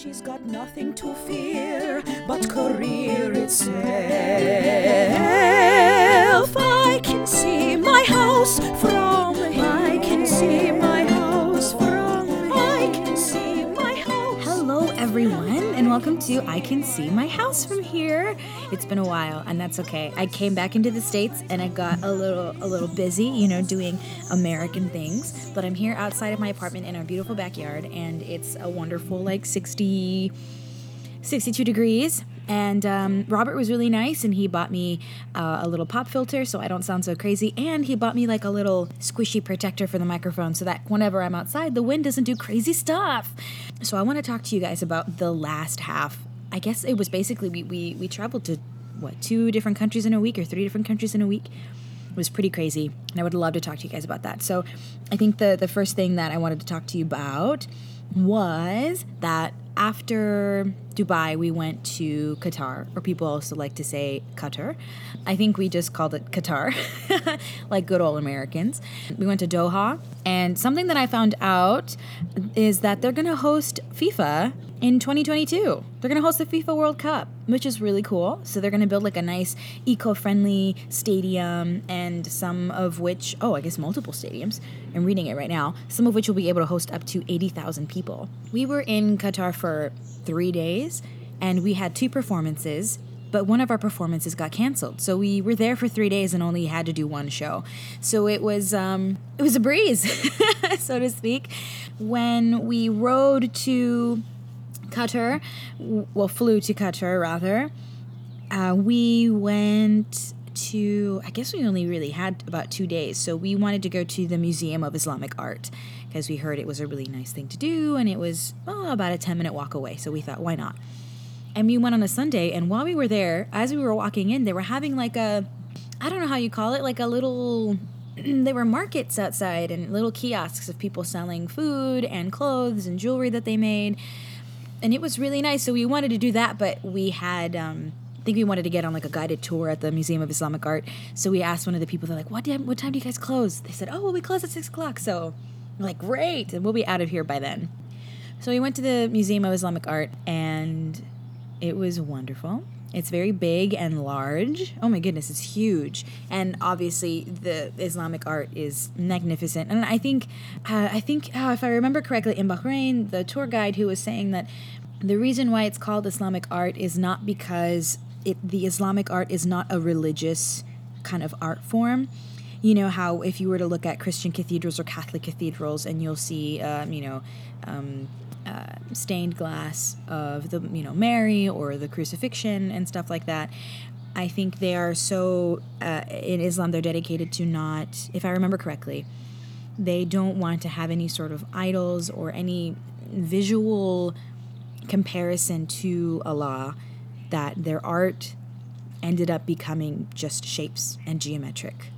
She's got nothing to fear but career itself. Welcome to I Can See My House from Here. It's been a while, and that's okay. I came back into the states, and I got a little a little busy, you know, doing American things. But I'm here outside of my apartment in our beautiful backyard, and it's a wonderful like 60, 62 degrees. And um, Robert was really nice, and he bought me uh, a little pop filter so I don't sound so crazy. And he bought me like a little squishy protector for the microphone so that whenever I'm outside, the wind doesn't do crazy stuff. So I want to talk to you guys about the last half. I guess it was basically we, we, we traveled to what, two different countries in a week or three different countries in a week? It was pretty crazy, and I would love to talk to you guys about that. So, I think the the first thing that I wanted to talk to you about was that after Dubai, we went to Qatar, or people also like to say Qatar. I think we just called it Qatar, like good old Americans. We went to Doha, and something that I found out is that they're going to host FIFA in 2022. They're going to host the FIFA World Cup, which is really cool. So they're going to build like a nice eco-friendly stadium and some of which, oh, I guess multiple stadiums. I'm reading it right now. Some of which will be able to host up to 80,000 people. We were in Qatar for 3 days and we had two performances but one of our performances got canceled. So we were there for three days and only had to do one show. So it was um, it was a breeze, so to speak. When we rode to Qatar, well, flew to Qatar rather, uh, we went to, I guess we only really had about two days. So we wanted to go to the Museum of Islamic Art because we heard it was a really nice thing to do and it was oh, about a 10 minute walk away. So we thought, why not? And we went on a Sunday. And while we were there, as we were walking in, they were having like a, I don't know how you call it, like a little there were markets outside and little kiosks of people selling food and clothes and jewelry that they made and it was really nice. So we wanted to do that, but we had. Um, I think we wanted to get on like a guided tour at the Museum of Islamic Art. So we asked one of the people. They're like, "What time? What time do you guys close?" They said, "Oh, well, we close at six o'clock." So we're like, "Great!" We'll be out of here by then. So we went to the Museum of Islamic Art, and it was wonderful. It's very big and large. Oh my goodness, it's huge. And obviously, the Islamic art is magnificent. And I think, uh, I think, uh, if I remember correctly, in Bahrain, the tour guide who was saying that the reason why it's called Islamic art is not because it, the Islamic art is not a religious kind of art form. You know how if you were to look at Christian cathedrals or Catholic cathedrals, and you'll see, um, you know. Um, uh, stained glass of the you know Mary or the crucifixion and stuff like that. I think they are so uh, in Islam they're dedicated to not, if I remember correctly, they don't want to have any sort of idols or any visual comparison to Allah. That their art ended up becoming just shapes and geometric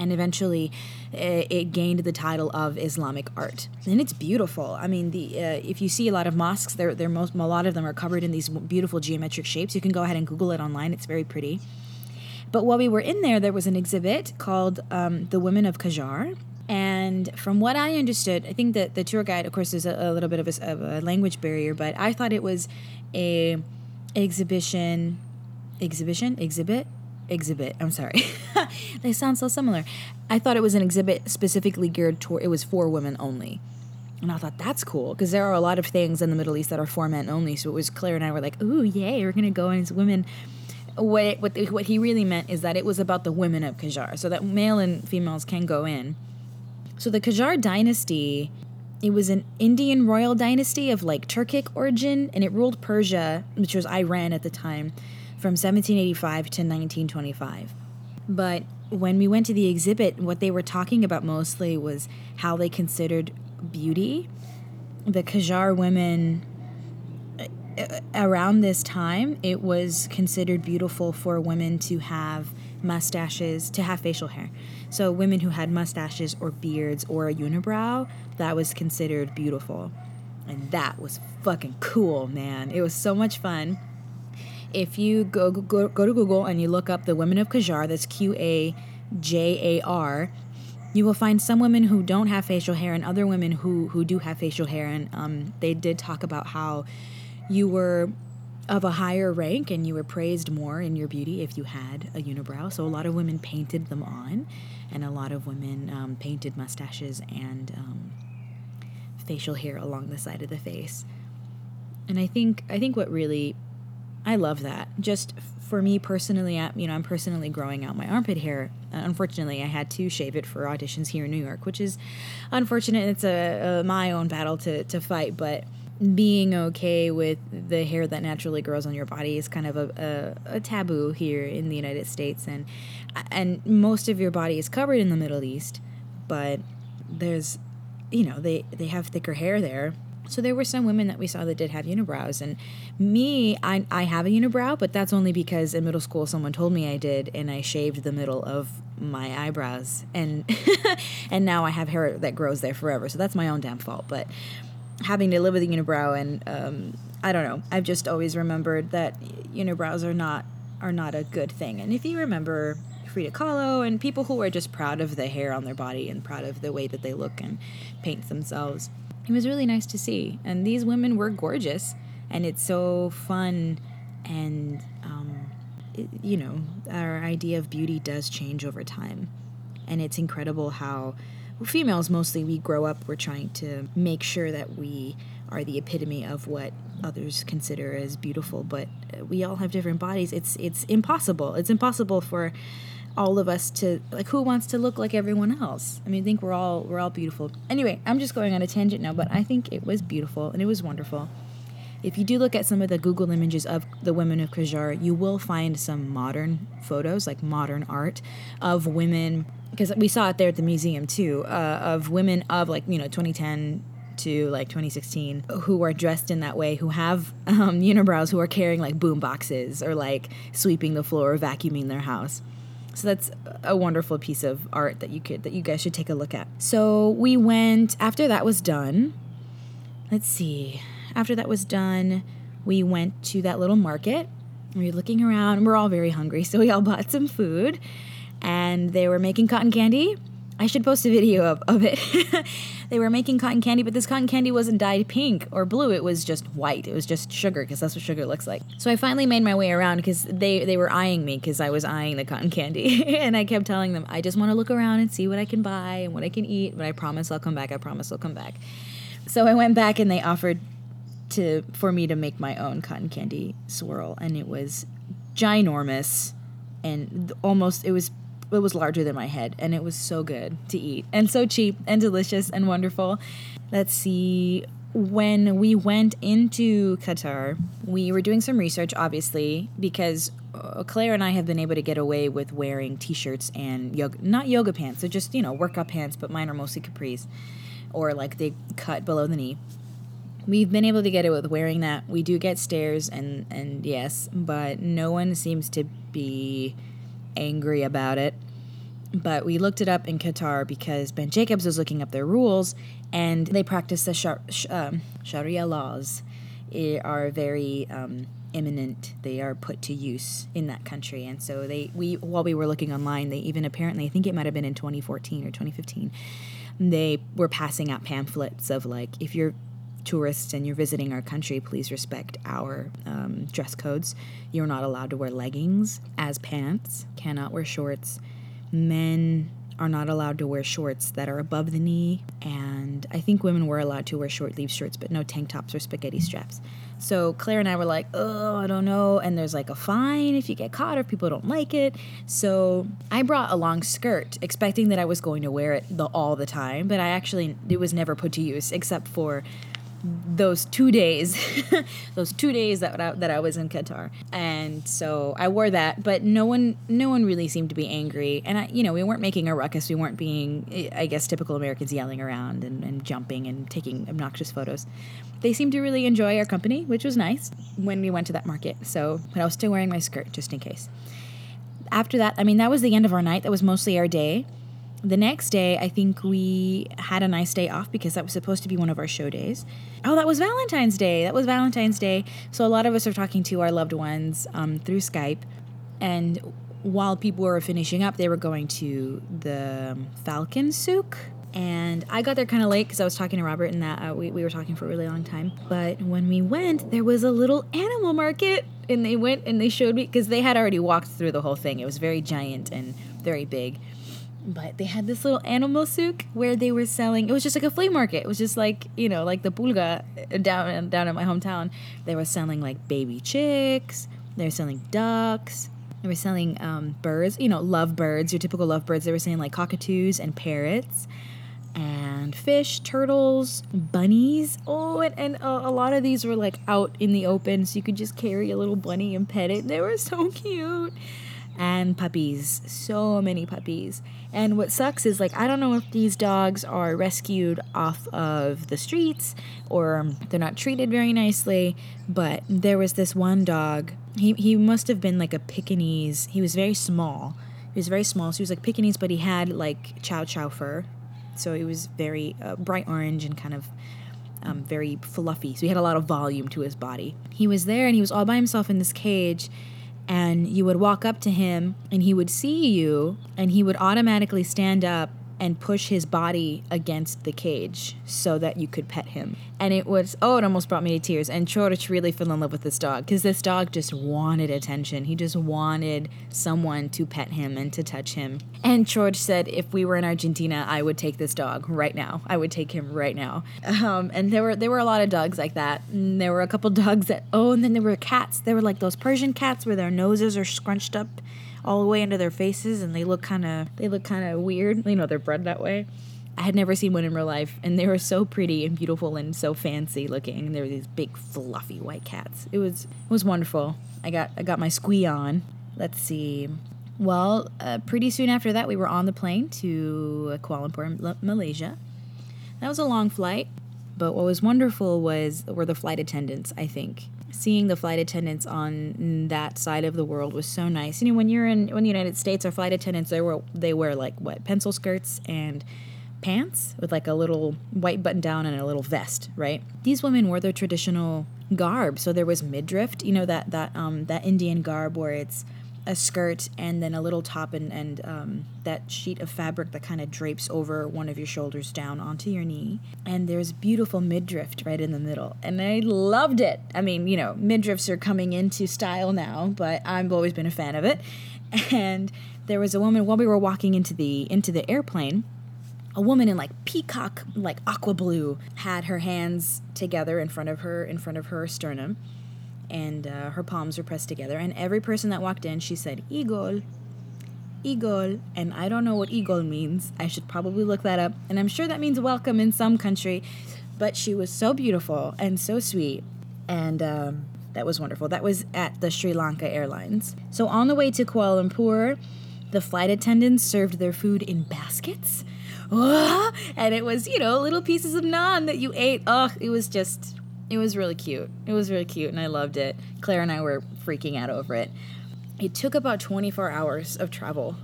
and eventually uh, it gained the title of Islamic art. And it's beautiful. I mean, the uh, if you see a lot of mosques, they're, they're most, a lot of them are covered in these beautiful geometric shapes. You can go ahead and Google it online. It's very pretty. But while we were in there, there was an exhibit called um, The Women of Qajar. And from what I understood, I think that the tour guide, of course, is a, a little bit of a, of a language barrier, but I thought it was a exhibition, exhibition, exhibit, exhibit. I'm sorry. they sound so similar. I thought it was an exhibit specifically geared toward, it was for women only. And I thought that's cool because there are a lot of things in the Middle East that are for men only. So it was Claire and I were like, ooh, yay, we're going to go into women. What, what, what he really meant is that it was about the women of Qajar, so that male and females can go in. So the Qajar dynasty, it was an Iranian royal dynasty of like Turkic origin, and it ruled Persia, which was Iran at the time, from 1785 to 1925. But when we went to the exhibit, what they were talking about mostly was how they considered beauty. The Qajar women uh, around this time, it was considered beautiful for women to have mustaches, to have facial hair. So, women who had mustaches or beards or a unibrow, that was considered beautiful. And that was fucking cool, man. It was so much fun if you go, go, go to Google and you look up the Women of Qajar, that's Q A J A R, you will find some women who don't have facial hair and other women who who do have facial hair. And um, they did talk about how you were of a higher rank and you were praised more in your beauty if you had a unibrow. So a lot of women painted them on and a lot of women um, painted mustaches and um, facial hair along the side of the face. And i think i think what really i love that. Just for me personally I, you know i'm personally growing out my armpit hair. Uh, unfortunately, I had to shave it for auditions here in New York, which is unfortunate. It's a, a my own battle to, to fight, but being okay with the hair that naturally grows on your body is kind of a, a, a, taboo here in the United States, and and most of your body is covered in the Middle East, but there's, you know, they they have thicker hair there, so there were some women that we saw that did have unibrows, and me, I, I have a unibrow, but that's only because in middle school someone told me I did, and I shaved the middle of my eyebrows, and and now I have hair that grows there forever. So that's my own damn fault. But having to live with a unibrow, and um, I don't know, I've just always remembered that unibrows are not are not a good thing. And if you remember Frida Kahlo and people who are just proud of the hair on their body and proud of the way that they look and paint themselves it was really nice to see. And these women were gorgeous, and it's so fun. And, um, it, you know, our idea of beauty does change over time. And it's incredible how females mostly, we grow up, we're trying to make sure that we are the epitome of what others consider as beautiful, but we all have different bodies. It's it's impossible. It's impossible for all of us to like who wants to look like everyone else? I mean i think we're all we're all beautiful. Anyway i'm just going on a tangent now but i think it was beautiful and it was wonderful. If you do look at some of the google images of the women of Qajar, you will find some modern photos like modern art of women because we saw it there at the museum too uh, of women of like you know 2010 to like 2016 who are dressed in that way who have um, unibrows who are carrying like boom boxes or like sweeping the floor or vacuuming their house so that's a wonderful piece of art that you could that you guys should take a look at. So we went after that was done. Let's see. After that was done, we went to that little market. We were looking around. We're all very hungry, so we all bought some food. And they were making cotton candy I should post a video of, of it. they were making cotton candy, but this cotton candy wasn't dyed pink or blue. It was just white. It was just sugar because that's what sugar looks like. So I finally made my way around because they, they were eyeing me because I was eyeing the cotton candy. and I kept telling them, I just want to look around and see what I can buy and what I can eat. But I promise I'll come back. I promise I'll come back. So I went back and they offered to for me to make my own cotton candy swirl. And it was ginormous and almost, it was it was larger than my head and it was so good to eat and so cheap and delicious and wonderful. Let's see when we went into Qatar, we were doing some research, obviously, because uh, Claire and I have been able to get away with wearing t-shirts and yoga, not yoga pants, so just you know workout pants, but mine are mostly capris, or like they cut below the knee. We've been able to get it with wearing that. We do get stares and and yes, but no one seems to be angry about it. But we looked it up in Qatar because Ben Jacobs was looking up their rules, and they practice the shar- sh- um, Sharia laws. It are very um, imminent. They are put to use in that country, and so they we while we were looking online, they even apparently I think it might have been in 2014 or 2015, they were passing out pamphlets of like if you're tourists and you're visiting our country, please respect our um, dress codes. You're not allowed to wear leggings as pants, cannot wear shorts. Men are not allowed to wear shorts that are above the knee, and I think women were allowed to wear short sleeve shirts, but no tank tops or spaghetti straps. So Claire and I were like, oh, I don't know. And there's like a fine if you get caught or people don't like it. So I brought a long skirt, expecting that I was going to wear it the, all the time, but I actually, it was never put to use except for those two days, those two days that I, that I was in Qatar, and so I wore that. But no one, no one really seemed to be angry, and I, you know, we weren't making a ruckus. We weren't being, I guess, typical Americans yelling around and, and jumping and taking obnoxious photos. They seemed to really enjoy our company, which was nice when we went to that market. So, but I was still wearing my skirt just in case. After that, I mean, that was the end of our night. That was mostly our day the next day, I think we had a nice day off because that was supposed to be one of our show days. Oh, that was Valentine's Day. That was Valentine's Day. So a lot of us are talking to our loved ones um, through Skype. And while people were finishing up, they were going to the Falcon Souk. And I got there kind of late because I was talking to Robert and that uh, we, we were talking for a really long time. But when we went, there was a little animal market. And they went and they showed me because they had already walked through the whole thing. It was very giant and very big. But they had this little animal souk where they were selling. It was just like a flea market. It was just like you know, like the pulga down down in my hometown. They were selling like baby chicks. They were selling ducks. They were selling um, birds. You know, love birds. Your typical love birds. They were selling like cockatoos and parrots and fish, turtles, bunnies. Oh, and, and uh, a lot of these were like out in the open, so you could just carry a little bunny and pet it. They were so cute. And puppies, so many puppies. And what sucks is like I don't know if these dogs are rescued off of the streets or they're not treated very nicely, but there was this one dog. He he must have been like a Pekingese. He was very small. He was very small, so he was like Pekingese, but he had like chow chow fur, so it was very uh, bright orange and kind of um, very fluffy. So he had a lot of volume to his body. He was there and he was all by himself in this cage. And you would walk up to him and he would see you and he would automatically stand up and push his body against the cage so that you could pet him. And it was, oh, it almost brought me to tears. And George really fell in love with this dog because this dog just wanted attention. He just wanted someone to pet him and to touch him. And George said, if we were in Argentina, I would take this dog right now. I would take him right now. Um, and there were there were a lot of dogs like that. And there were a couple dogs that, oh, and then there were cats. There were like those Persian cats where their noses are scrunched up all the way into their faces and they look kind of they look kind of weird you know they're bred that way. I had never seen one in real life and they were so pretty and beautiful and so fancy looking. And they were these big fluffy white cats. It was it was wonderful. I got i got my squee on. Let's see. Well uh, pretty soon after that we were on the plane to kuala lumpur malaysia. That was a long flight but what was wonderful was were the flight attendants i think seeing the flight attendants on that side of the world was so nice. You know, when you're in when the United States, our flight attendants they wear they wear like what pencil skirts and pants with like a little white button down and a little vest, right? These women wore their traditional garb. So there was midriff, you know that that um that Indian garb where it's a skirt and then a little top and, and um, that sheet of fabric that kind of drapes over one of your shoulders down onto your knee. And there's beautiful midriff right in the middle. And I loved it. I mean, you know, midriffs are coming into style now, but I've always been a fan of it. And there was a woman while we were walking into the into the airplane a woman in like peacock like aqua blue had her hands together in front of her in front of her sternum and uh, her palms were pressed together. And every person that walked in, she said, Igol, Igol. And I don't know what Igol means. I should probably look that up. And I'm sure that means welcome in some country. But she was so beautiful and so sweet. And um, that was wonderful. That was at the Sri Lanka Airlines. So on the way to Kuala Lumpur, the flight attendants served their food in baskets. and it was, you know, little pieces of naan that you ate. Oh, it was just it was really cute. It was really cute, and I loved it. Claire and I were freaking out over it. It took about 24 hours of travel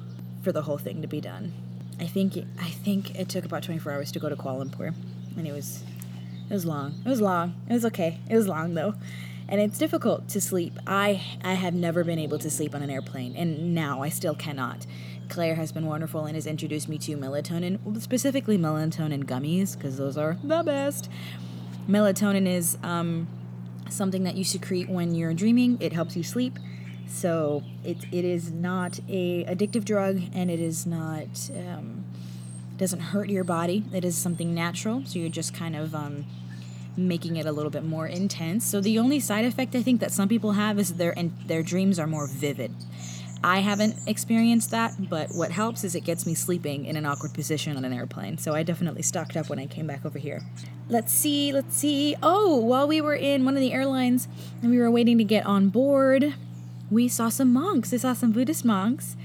for the whole thing to be done. I think it, I think it took about 24 hours to go to Kuala Lumpur, and it was it was long. It was long. It was okay. It was long though, and it's difficult to sleep. I I have never been able to sleep on an airplane, and now I still cannot. Claire has been wonderful and has introduced me to melatonin, specifically melatonin gummies, because those are the best. Melatonin is um, something that you secrete when you're dreaming. It helps you sleep. So it, it is not a addictive drug, and it is not um, doesn't hurt your body. It is something natural. So you're just kind of um, making it a little bit more intense. So the only side effect I think that some people have is their and their dreams are more vivid. I haven't experienced that, but what helps is it gets me sleeping in an awkward position on an airplane. So I definitely stocked up when I came back over here. Let's see, let's see. Oh, while we were in one of the airlines and we were waiting to get on board, we saw some monks. We saw some Buddhist monks.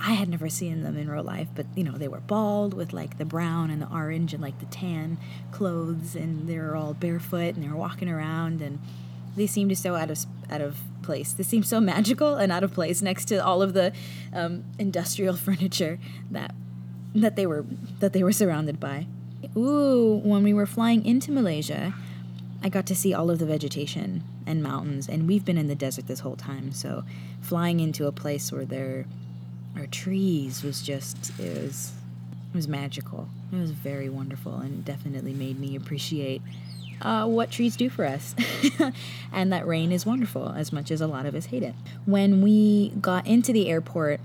I had never seen them in real life, but you know, they were bald with like the brown and the orange and like the tan clothes, and they were all barefoot and they were walking around and they seemed so out of out of place. This seems so magical and out of place next to all of the um, industrial furniture that that they were that they were surrounded by. Ooh, when we were flying into Malaysia, I got to see all of the vegetation and mountains, and we've been in the desert this whole time. So, flying into a place where there are trees was just it was it was magical. It was very wonderful and definitely made me appreciate uh, what trees do for us. and that rain is wonderful as much as a lot of us hate it. When we got into the airport,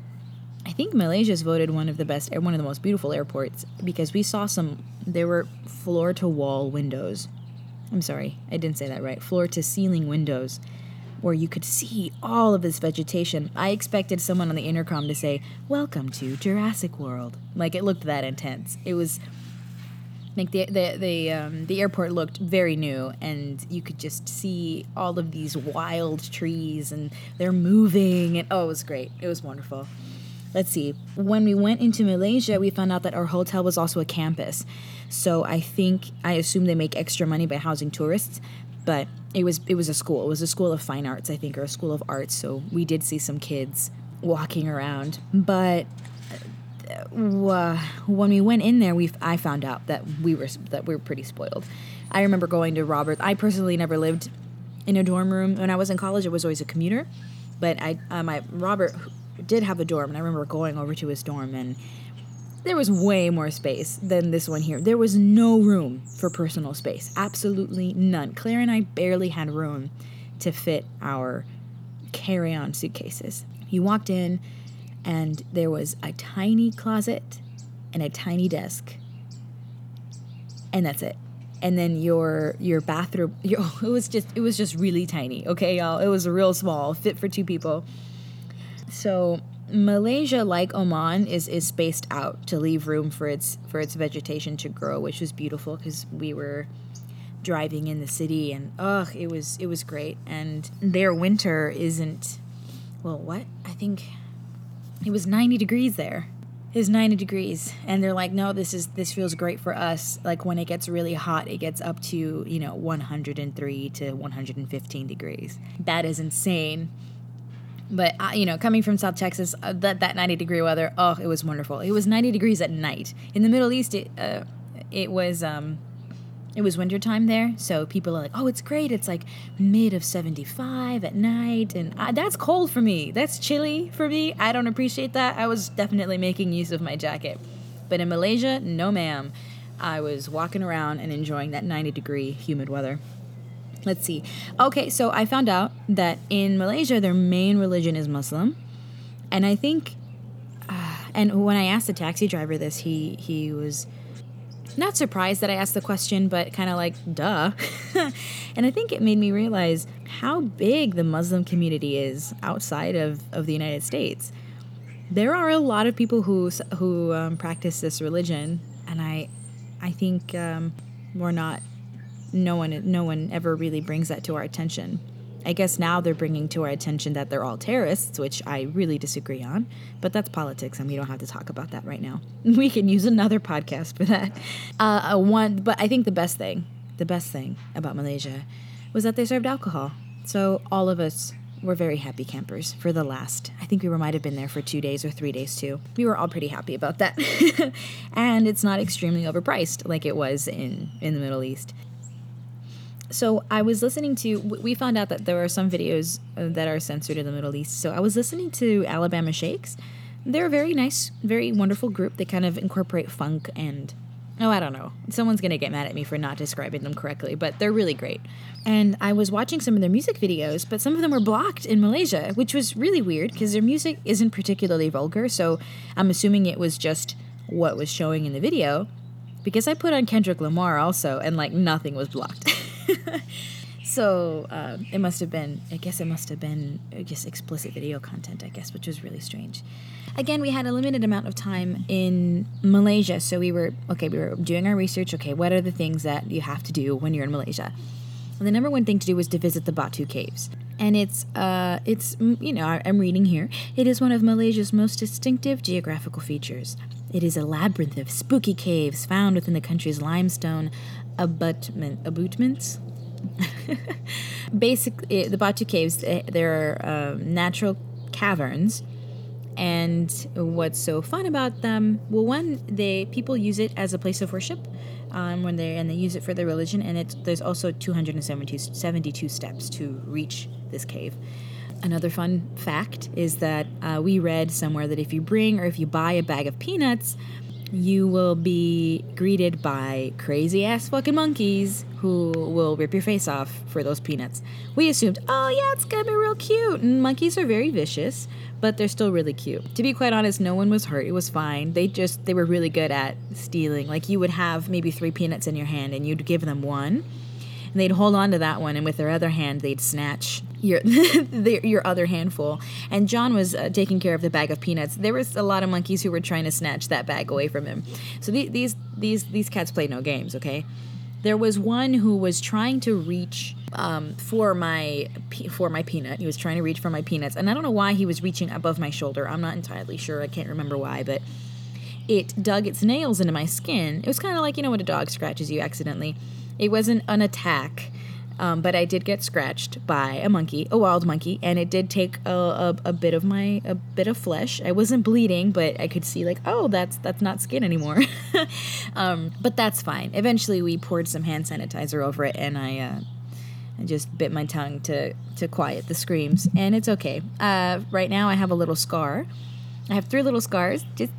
I think Malaysia's voted one of the best, one of the most beautiful airports because we saw some, there were floor to wall windows. I'm sorry, I didn't say that right. Floor to ceiling windows where you could see all of this vegetation. I expected someone on the intercom to say, Welcome to Jurassic World. Like it looked that intense. It was like the the the um, the airport looked very new, and you could just see all of these wild trees, and they're moving, and oh, it was great. It was wonderful. Let's see. When we went into Malaysia, we found out that our hotel was also a campus. So I think I assume they make extra money by housing tourists, but it was it was a school. It was a school of fine arts, I think, or a school of arts. So we did see some kids walking around, but uh, when we went in there, we I found out that we were that we were pretty spoiled. I remember going to Robert. I personally never lived in a dorm room when I was in college. I was always a commuter, but I uh, my Robert did have a dorm, and I remember going over to his dorm and there was way more space than this one here. There was no room for personal space. Absolutely none. Claire and I barely had room to fit our carry on suitcases. You walked in, and there was a tiny closet and a tiny desk. And that's it. And then your your bathroom your, it was just it was just really tiny, okay, y'all. It was real small, fit for two people. So Malaysia, like Oman, is is spaced out to leave room for its for its vegetation to grow, which was beautiful because we were driving in the city and ugh, it was it was great. And their winter isn't well, what? I think it was 90 degrees there. It was 90 degrees and they're like, "No, this is this feels great for us. Like when it gets really hot, it gets up to, you know, 103 to 115 degrees. That is insane." But uh, you know, coming from South Texas, uh, that that 90 degree weather, oh, it was wonderful. It was 90 degrees at night. In the Middle East, it uh, it was um, it was wintertime there, so people are like, "Oh, it's great. It's like mid of 75 at night." And I, that's cold for me. That's chilly for me. I don't appreciate that. I was definitely making use of my jacket. But in Malaysia, no ma'am. I was walking around and enjoying that 90 degree humid weather. Let's see. Okay, so I found out that in Malaysia, their main religion is Muslim, and I think, uh, and when I asked the taxi driver this, he he was not surprised that I asked the question, but kind of like, duh. and I think it made me realize how big the Muslim community is outside of, of the United States. There are a lot of people who who um, practice this religion, and I I think um, we're not no one no one ever really brings that to our attention. I guess now they're bringing to our attention that they're all terrorists, which I really disagree on, but that's politics, and we don't have to talk about that right now. We can use another podcast for that. Uh, one, but I think the best thing, the best thing about Malaysia, was that they served alcohol. So all of us were very happy campers for the last. I think we were might have been there for two days or three days too. We were all pretty happy about that, and it's not extremely overpriced like it was in in the Middle East so I was listening to. We found out that there are some videos uh, that are censored in the Middle East. So I was listening to Alabama Shakes. They're a very nice, very wonderful group. They kind of incorporate funk and oh, I don't know. Someone's gonna get mad at me for not describing them correctly, but they're really great. And I was watching some of their music videos, but some of them were blocked in Malaysia, which was really weird because their music isn't particularly vulgar. So I'm assuming it was just what was showing in the video. Because I put on Kendrick Lamar also, and like nothing was blocked. so uh, it must have been, I guess it must have been just explicit video content, I guess, which was really strange. Again, we had a limited amount of time in Malaysia, so we were, okay, we were doing our research. Okay, what are the things that you have to do when you're in Malaysia? And the number one thing to do was to visit the Batu Caves. And it's, uh, it's, you know, I'm reading here. It is one of Malaysia's most distinctive geographical features. It is a labyrinth of spooky caves found within the country's limestone abutment, abutments. Basically, eh, the Batu Caves, eh, they're uh, natural caverns. And what's so fun about them? Well, one, they people use it as a place of worship um, when they and they use it for their religion. And it's there's also 272 72 steps to reach this cave. Another fun fact is that uh, we read somewhere that if you bring or if you buy a bag of peanuts, you will be greeted by crazy ass fucking monkeys who will rip your face off for those peanuts. We assumed, oh yeah, it's gonna be real cute. And monkeys are very vicious, but they're still really cute. To be quite honest, no one was hurt. It was fine. They just they were really good at stealing. Like you would have maybe three peanuts in your hand and you'd give them one. And they'd hold on to that one, and with their other hand, they'd snatch your your other handful. And John was uh, taking care of the bag of peanuts. There was a lot of monkeys who were trying to snatch that bag away from him. So the, these these these cats play no games. Okay, there was one who was trying to reach um, for my for my peanut. He was trying to reach for my peanuts, and I don't know why he was reaching above my shoulder. I'm not entirely sure. I can't remember why, but it dug its nails into my skin. It was kind of like you know when a dog scratches you accidentally. It wasn't an attack, um, but I did get scratched by a monkey, a wild monkey, and it did take a, a, a, bit of my a bit of flesh. I wasn't bleeding, but I could see like, oh, that's that's not skin anymore. um, but that's fine. Eventually, we poured some hand sanitizer over it, and I. Uh, I just bit my tongue to to quiet the screams, and it's okay. Uh, right now, I have a little scar. I have three little scars, just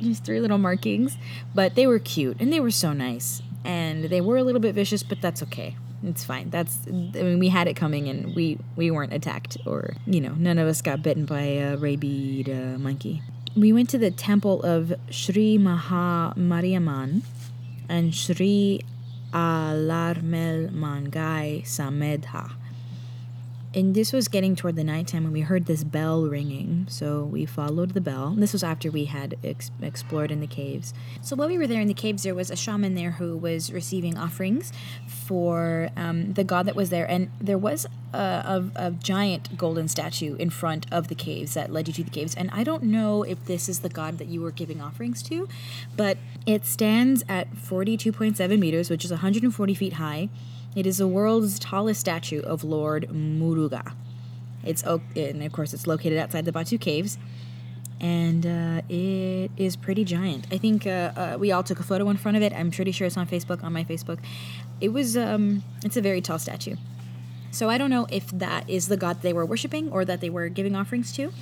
just three little markings, but they were cute and they were so nice and they were a little bit vicious, but that's okay. It's fine. That's I mean we had it coming and we we weren't attacked or you know none of us got bitten by a rabid uh, monkey. We went to the temple of Sri Maha Mariamman and Sri Alarmel Mangai Samedha and this was getting toward the nighttime when we heard this bell ringing. So we followed the bell. This was after we had ex- explored in the caves. So while we were there in the caves, there was a shaman there who was receiving offerings for um, the god that was there. And there was a, a, a giant golden statue in front of the caves that led you to the caves. And I don't know if this is the god that you were giving offerings to, but it stands at 42.7 meters, which is 140 feet high it is the world's tallest statue of Lord Muruga. It's and of course it's located outside the Batu Caves, and uh, it is pretty giant. I think uh, uh, we all took a photo in front of it. I'm pretty sure it's on Facebook on my Facebook. It was um, it's a very tall statue. So I don't know if that is the god they were worshiping or that they were giving offerings to.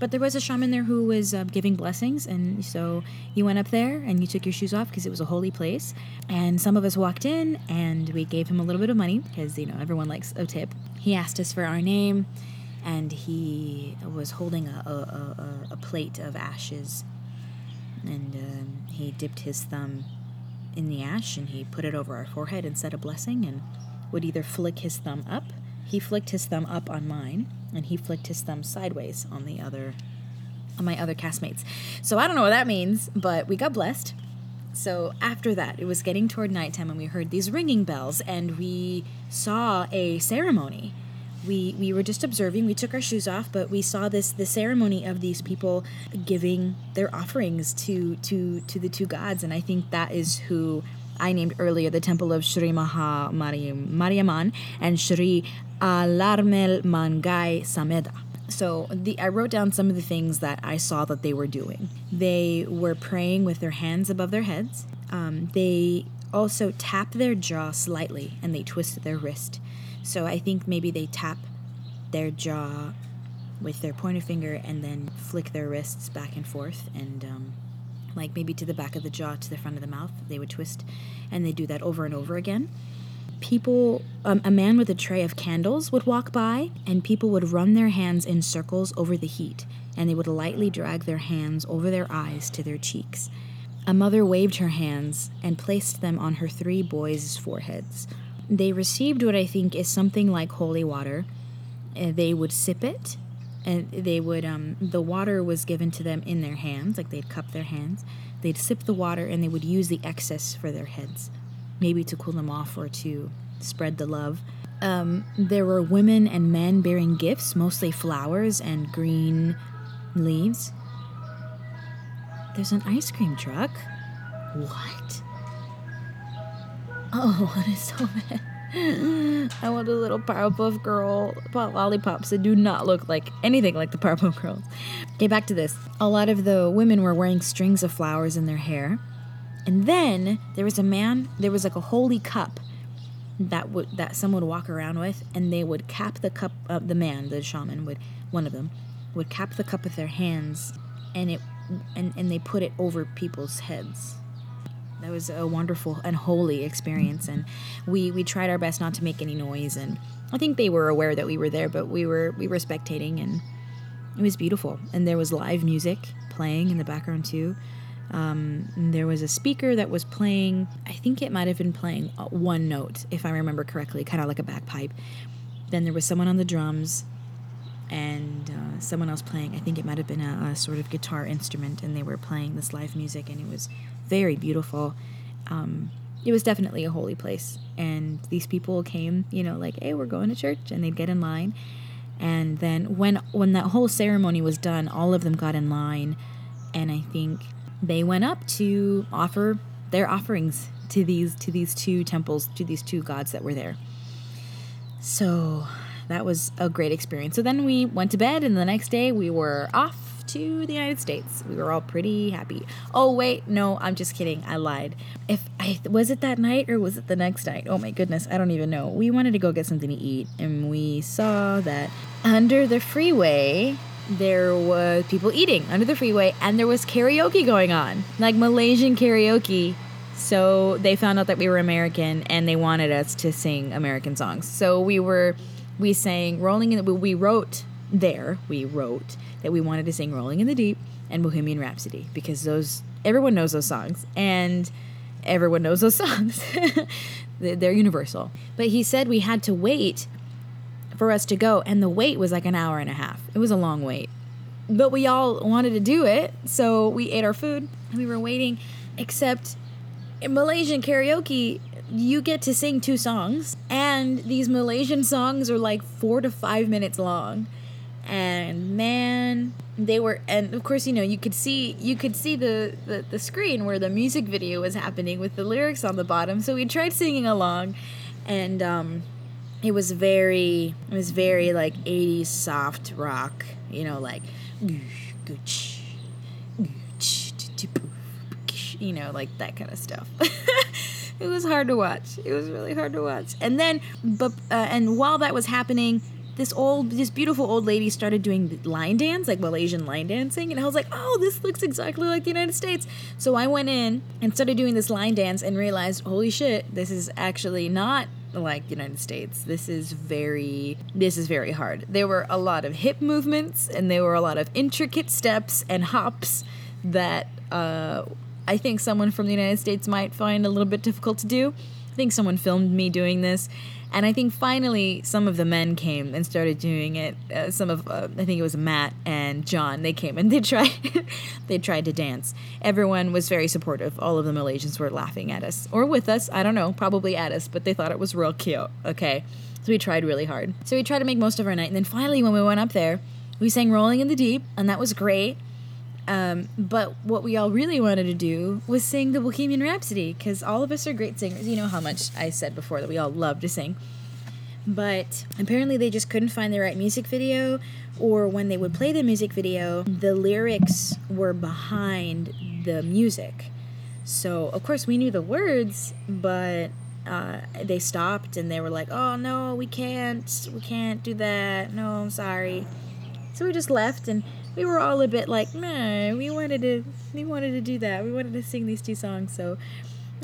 But there was a shaman there who was uh, giving blessings, and so you went up there and you took your shoes off because it was a holy place. And some of us walked in, and we gave him a little bit of money because you know everyone likes a tip. He asked us for our name, and he was holding a, a, a, a plate of ashes, and um, he dipped his thumb in the ash and he put it over our forehead and said a blessing and would either flick his thumb up. He flicked his thumb up on mine and he flicked his thumb sideways on the other on my other castmates. So I don't know what that means, but we got blessed. So after that, it was getting toward nighttime and we heard these ringing bells and we saw a ceremony. We we were just observing. We took our shoes off, but we saw this the ceremony of these people giving their offerings to to to the two gods and I think that is who I named earlier the temple of Shri Maha Mariamman and Sri Alarmel Mangai Sameda. So the, I wrote down some of the things that I saw that they were doing. They were praying with their hands above their heads. Um, they also tap their jaw slightly and they twist their wrist. So I think maybe they tap their jaw with their pointer finger and then flick their wrists back and forth and um, like maybe to the back of the jaw to the front of the mouth they would twist and they do that over and over again people, um, a man with a tray of candles would walk by, and people would run their hands in circles over the heat, and they would lightly drag their hands over their eyes to their cheeks. A mother waved her hands and placed them on her three boys' foreheads. They received what I think is something like holy water. Uh, they would sip it, and they would, um, the water was given to them in their hands, like they'd cup their hands. They'd sip the water and they would use the excess for their heads maybe to cool them off or to spread the love. Um, there were women and men bearing gifts, mostly flowers and green leaves. There's an ice cream truck. What? Oh, it is so bad. I want a little Powerpuff Girl lollipops that do not look like anything like the Powerpuff Girls. Okay, back to this. A lot of the women were wearing strings of flowers in their hair. And then there was a man, there was like a holy cup that would that someone would walk around with, and they would cap the cup. Uh, the man, the shaman, would one of them would cap the cup with their hands, and it and and they put it over people's heads. That was a wonderful and holy experience, and we we tried our best not to make any noise, and I think they were aware that we were there, but we were we were spectating, and it was beautiful. And there was live music playing in the background too. Um, there was a speaker that was playing. I think it might have been playing uh, one note, if I remember correctly, kind of like a bagpipe. Then there was someone on the drums, and uh, someone else playing. I think it might have been a, a, sort of guitar instrument, and they were playing this live music, and it was very beautiful. Um, it was definitely a holy place, and these people came, you know, like, "Hey, we're going to church," and they'd get in line, and then when when that whole ceremony was done, all of them got in line, and I think they went up to offer their offerings to these to these two temples to these two gods that were there. So that was a great experience. So then we went to bed, and the next day we were off to the United States. We were all pretty happy. Oh wait, no, I'm just kidding. I lied. If I was it that night or was it the next night? Oh my goodness, I don't even know. We wanted to go get something to eat, and we saw that under the freeway there was people eating under the freeway and there was karaoke going on like malaysian karaoke. So they found out that we were american and they wanted us to sing american songs. So we were we sang rolling in the we wrote there we wrote that we wanted to sing rolling in the deep and bohemian rhapsody because those everyone knows those songs and everyone knows those songs. They're universal. But he said we had to wait for us to go, and the wait was like an hour and a half. It was a long wait. But we all wanted to do it, so we ate our food and we were waiting. Except in Malaysian karaoke, you get to sing two songs, and these Malaysian songs are like four to five minutes long. And man, they were, and of course, you know, you could see you could see the, the the screen where the music video was happening with the lyrics on the bottom. So we tried singing along, and um, it was very it was very like 80s soft rock you know like you know like that kind of stuff. It was hard to watch. It was really hard to watch. And then but uh, and while that was happening this old this beautiful old lady started doing line dance like malaysian line dancing and i was like oh this looks exactly like the united states. So i went in and started doing this line dance and realized holy shit this is actually not like the United States. This is very this is very hard. There were a lot of hip movements and there were a lot of intricate steps and hops that uh, I think someone from the United States might find a little bit difficult to do. I think someone filmed me doing this and I think finally some of the men came and started doing it. Uh, some of uh, I think it was Matt and John. They came and they tried they tried to dance. Everyone was very supportive. All of the Malaysians were laughing at us or with us. I don't know, probably at us, but they thought it was real cute. Okay, so we tried really hard. So we tried to make most of our night, and then finally when we went up there, we sang "Rolling in the Deep," and that was great. Um, but what we all really wanted to do was sing the Bohemian Rhapsody because all of us are great singers. You know how much I said before that we all love to sing. But apparently, they just couldn't find the right music video, or when they would play the music video, the lyrics were behind the music. So, of course, we knew the words, but uh, they stopped and they were like, "Oh no, we can't, we can't do that. No, I'm sorry." So we just left, and we were all a bit like, man, we wanted to we wanted to do that. We wanted to sing these two songs. So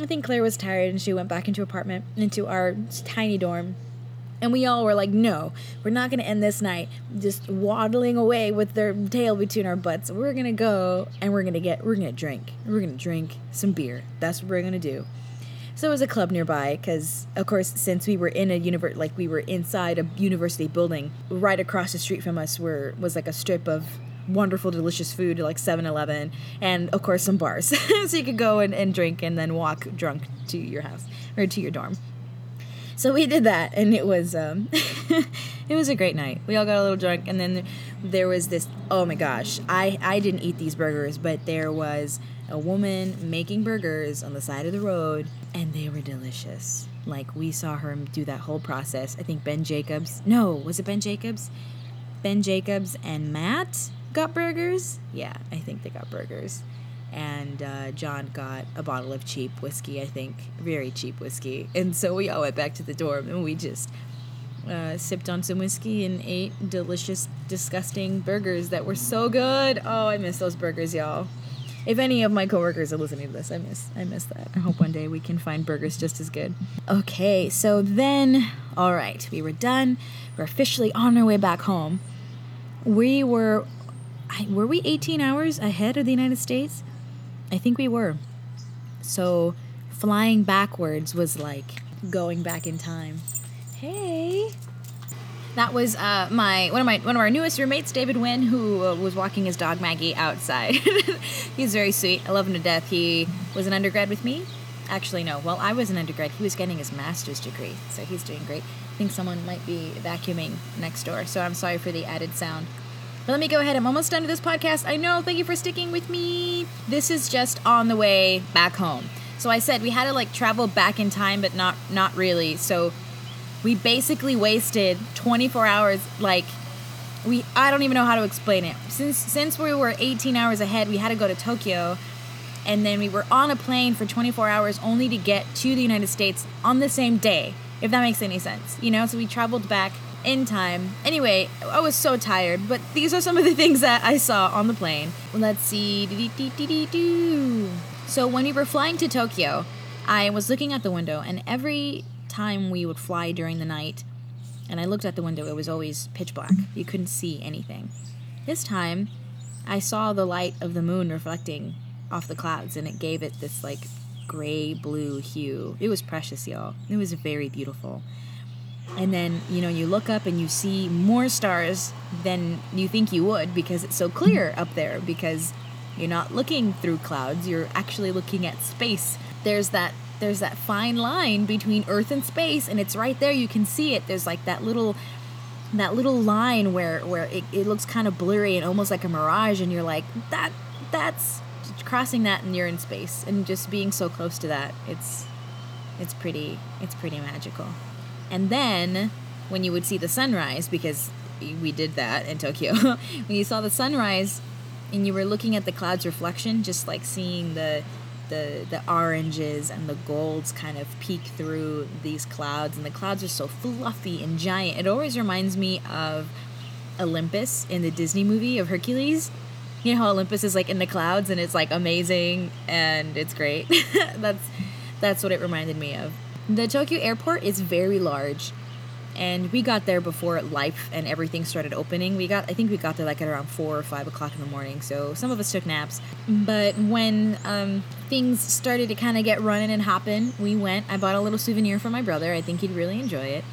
I think Claire was tired and she went back into apartment into our tiny dorm. And we all were like, no, we're not going to end this night just waddling away with their tail between our butts. We're going to go and we're going to get, we're going to drink. We're going to drink some beer. That's what we're going to do. So it was a club nearby because, of course, since we were in a univer- like we were inside a university building, right across the street from us were was like a strip of wonderful, delicious food like 7 Eleven, and of course, some bars. so you could go and, and drink and then walk drunk to your house or to your dorm. So we did that, and it was um, it was a great night. We all got a little drunk, and then there was this. Oh my gosh, I I didn't eat these burgers, but there was a woman making burgers on the side of the road, and they were delicious. Like we saw her do that whole process. I think Ben Jacobs. No, was it Ben Jacobs? Ben Jacobs and Matt got burgers. Yeah, I think they got burgers. and uh, John got a bottle of cheap whiskey, I think, very cheap whiskey. And so we all went back to the dorm and we just uh, sipped on some whiskey and ate delicious, disgusting burgers that were so good. Oh, I miss those burgers, y'all. If any of my coworkers are listening to this, I miss I miss that. I hope one day we can find burgers just as good. Okay, so then, all right, we were done. We're officially on our way back home. We were, I, were we 18 hours ahead of the United States? I think we were. So flying backwards was like going back in time. Hey. That was uh, my one of my one of our newest roommates, David Wynn, who uh, was walking his dog Maggie outside. He's very sweet. I love him to death. He was an undergrad with me. Actually, no. Well, I was an undergrad. He was getting his master's degree, so he's doing great. I think someone might be vacuuming next door, so I'm sorry for the added sound. But let me go ahead. I'm almost done with this podcast. I know. Thank you for sticking with me. This is just on the way back home. So I said we had to like travel back in time, but not not really. So we basically wasted 24 hours like we I don't even know how to explain it. Since since we were 18 hours ahead, we had to go to Tokyo and then we were on a plane for 24 hours only to get to the United States on the same day. If that makes any sense. You know, so we traveled back in time. Anyway, I was so tired, but these are some of the things that I saw on the plane. Let's see. So when we were flying to Tokyo, I was looking at the window and every time we would fly during the night and I looked at the window, it was always pitch black. You couldn't see anything. This time, I saw the light of the moon reflecting off the clouds and it gave it this like gray blue hue. It was precious, y'all. It was very beautiful. And then, you know, you look up and you see more stars than you think you would because it's so clear up there because you're not looking through clouds, you're actually looking at space. There's that there's that fine line between earth and space and it's right there you can see it. There's like that little that little line where where it, it looks kind of blurry and almost like a mirage and you're like that that's crossing that and you're in space. And just being so close to that it's it's pretty it's pretty magical and then when you would see the sunrise because we did that in Tokyo when you saw the sunrise and you were looking at the clouds reflection just like seeing the the the oranges and the golds kind of peek through these clouds and the clouds are so fluffy and giant. It always reminds me of olympus in the disney movie of hercules. You know how olympus is like in the clouds and it's like amazing and it's great? That's that's what it reminded me of the tokyo airport is very large and we got there before life and everything started opening. We got, I think we got there like at around four or five o'clock in the morning. So some of us took naps. But when um, things started to kind of get running and hopping, we went. I bought a little souvenir for my brother. I think he'd really enjoy it.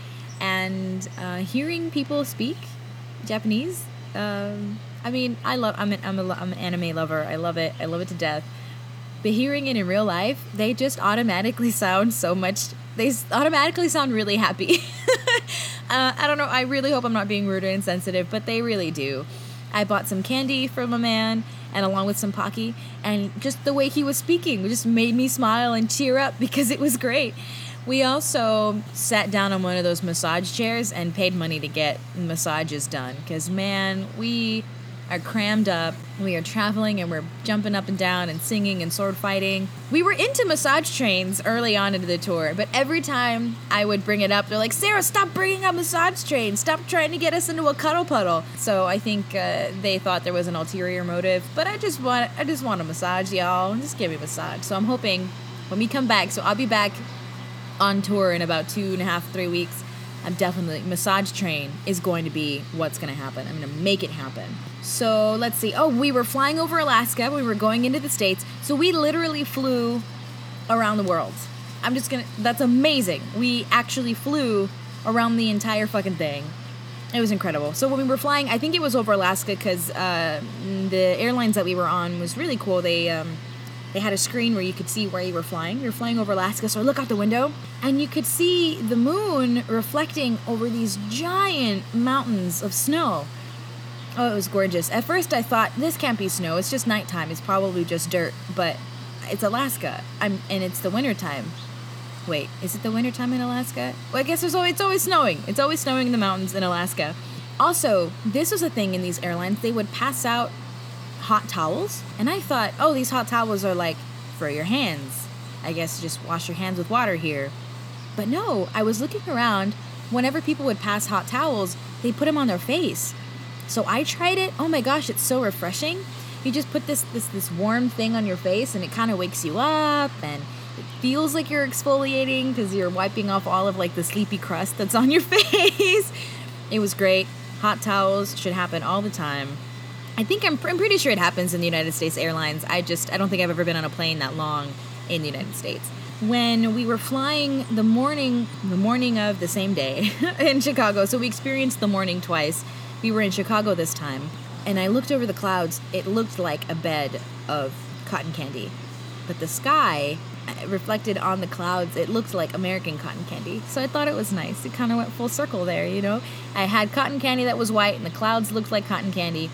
And uh, hearing people speak Japanese, um, I mean, I love. I'm an, I'm, a, I'm an anime lover. I love it. I love it to death. But hearing it in real life, they just automatically sound so much. They automatically sound really happy. uh, I don't know. I really hope I'm not being rude or insensitive, but they really do. I bought some candy from a man and along with some Pocky, and just the way he was speaking just made me smile and cheer up because it was great. We also sat down on one of those massage chairs and paid money to get massages done because, man, we are crammed up. We are traveling and we're jumping up and down and singing and sword fighting. We were into massage trains early on into the tour, but every time I would bring it up, they're like, Sarah, stop bringing up massage trains. Stop trying to get us into a cuddle puddle. So I think uh, they thought there was an ulterior motive, but I just want, I just want a massage, y'all. Just give me a massage. So I'm hoping when we come back, so I'll be back on tour in about two and a half, three weeks. I'm definitely massage train is going to be what's going to happen. I'm going to make it happen. So let's see. Oh, we were flying over Alaska. We were going into the states. So we literally flew around the world. I'm just gonna. That's amazing. We actually flew around the entire fucking thing. It was incredible. So when we were flying, I think it was over Alaska because uh, the airlines that we were on was really cool. They um, they had a screen where you could see where you were flying. You're flying over Alaska, so I look out the window and you could see the moon reflecting over these giant mountains of snow. Oh, it was gorgeous. At first, I thought this can't be snow. It's just nighttime. It's probably just dirt. But it's Alaska. I'm and it's the wintertime. Wait, is it the wintertime in Alaska? Well, I guess always, it's always snowing. It's always snowing in the mountains in Alaska. Also, this was a thing in these airlines. They would pass out hot towels. And I thought, oh, these hot towels are like for your hands. I guess just wash your hands with water here. But no, I was looking around. Whenever people would pass hot towels, they put them on their face. So I tried it. Oh my gosh, it's so refreshing. You just put this this this warm thing on your face and it kind of wakes you up and it feels like you're exfoliating because you're wiping off all of like the sleepy crust that's on your face. it was great. Hot towels should happen all the time. I think I'm, I'm pretty sure it happens in the United States Airlines. I just I don't think I've ever been on a plane that long in the United States. When we were flying the morning the morning of the same day in Chicago, so we experienced the morning twice. We were in Chicago this time, and I looked over the clouds. It looked like a bed of cotton candy. But the sky uh, reflected on the clouds, it looked like American cotton candy. So I thought it was nice. It kind of went full circle there, you know? I had cotton candy that was white, and the clouds looked like cotton candy.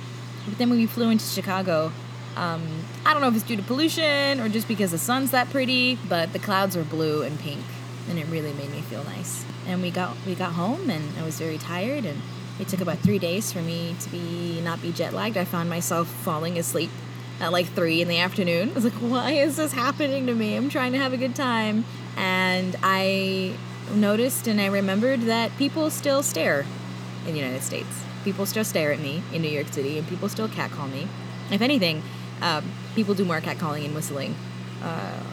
But then when we flew into Chicago, um, I don't know if it's due to pollution or just because the sun's that pretty, but the clouds were blue and pink, and it really made me feel nice. And we got we got home, and I was very tired, and it took about three days for me to be not be jet lagged. I found myself falling asleep at like three in the afternoon. I was like, why is this happening to me? I'm trying to have a good time. And I noticed and I remembered that people still stare in the United States. People still stare at me in New York City, and people still catcall me. If anything, um, people do more catcalling and whistling uh,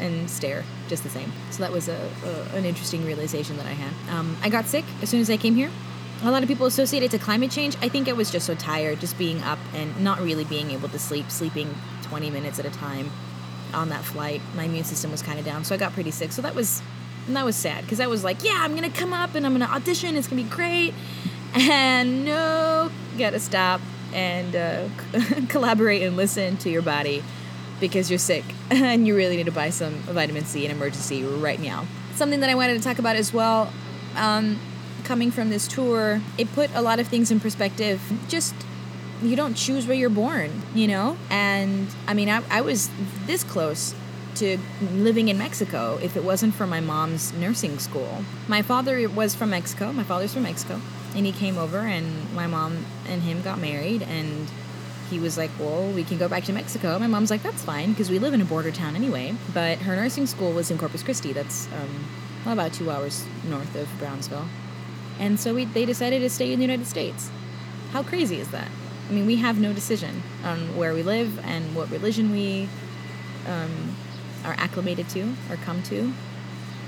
and stare just the same. So that was a, a an interesting realization that I had. Um, I got sick as soon as I came here a lot of people associate it to climate change. I think I was just so tired, just being up and not really being able to sleep, sleeping 20 minutes at a time on that flight. My immune system was kind of down, so I got pretty sick. So that was and that was sad because I was like, yeah, I'm gonna come up and I'm gonna audition. It's gonna be great. And no, gotta stop and uh, collaborate and listen to your body because you're sick and you really need to buy some vitamin C in Emergen-C right now. Something that I wanted to talk about as well. Um, coming from this tour, it put a lot of things in perspective. Just you don't choose where you're born, you know? And I mean, I, I was this close to living in Mexico if it wasn't for my mom's nursing school. My father was from Mexico. My father's from Mexico. And he came over, and my mom and him got married. And he was like, Well, we can go back to Mexico. My mom's like, That's fine, because we live in a border town anyway. But her nursing school was in Corpus Christi. That's um, about two hours north of Brownsville. And so we, they decided to stay in the United States. How crazy is that? I mean, we have no decision on where we live and what religion we um, are acclimated to or come to,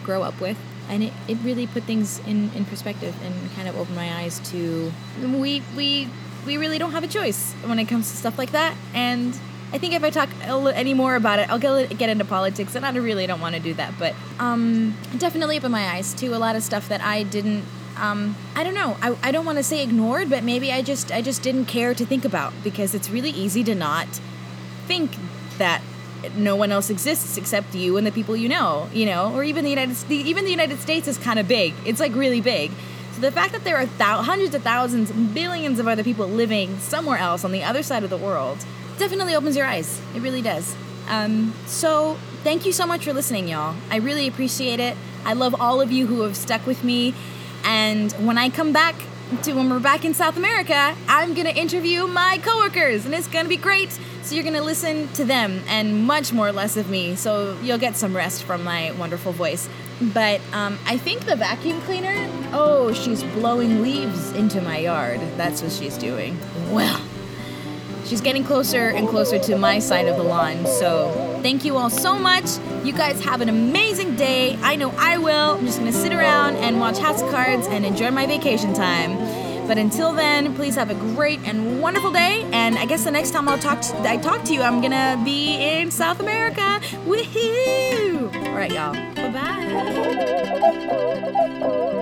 grow up with. And it, it really put things in, in perspective and kind of opened my eyes to we, we, we really don't have a choice when it comes to stuff like that. And I think if I talk any more about it, I'll get, get into politics, and I really don't want to do that. But um, definitely opened my eyes to a lot of stuff that I didn't um, I don't know. I, I don't want to say ignored, but maybe I just I just didn't care to think about because it's really easy to not think that no one else exists except you and the people you know, you know, or even the United even the United States is kind of big. It's like really big. So the fact that there are thou- hundreds of thousands, billions of other people living somewhere else on the other side of the world definitely opens your eyes. It really does. Um, so thank you so much for listening, y'all. I really appreciate it. I love all of you who have stuck with me and when I come back to when we're back in South America, I'm gonna interview my coworkers, and it's gonna be great. So you're gonna listen to them and much more less of me. So you'll get some rest from my wonderful voice. But um, I think the vacuum cleaner. Oh, she's blowing leaves into my yard. That's what she's doing. Well. She's getting closer and closer to my side of the lawn. So thank you all so much. You guys have an amazing day. I know I will. I'm just gonna sit around and watch House Cards and enjoy my vacation time. But until then, please have a great and wonderful day. And I guess the next time I'll talk to, I talk to you, I'm gonna be in South America. Woohoo! All right, y'all. Bye bye.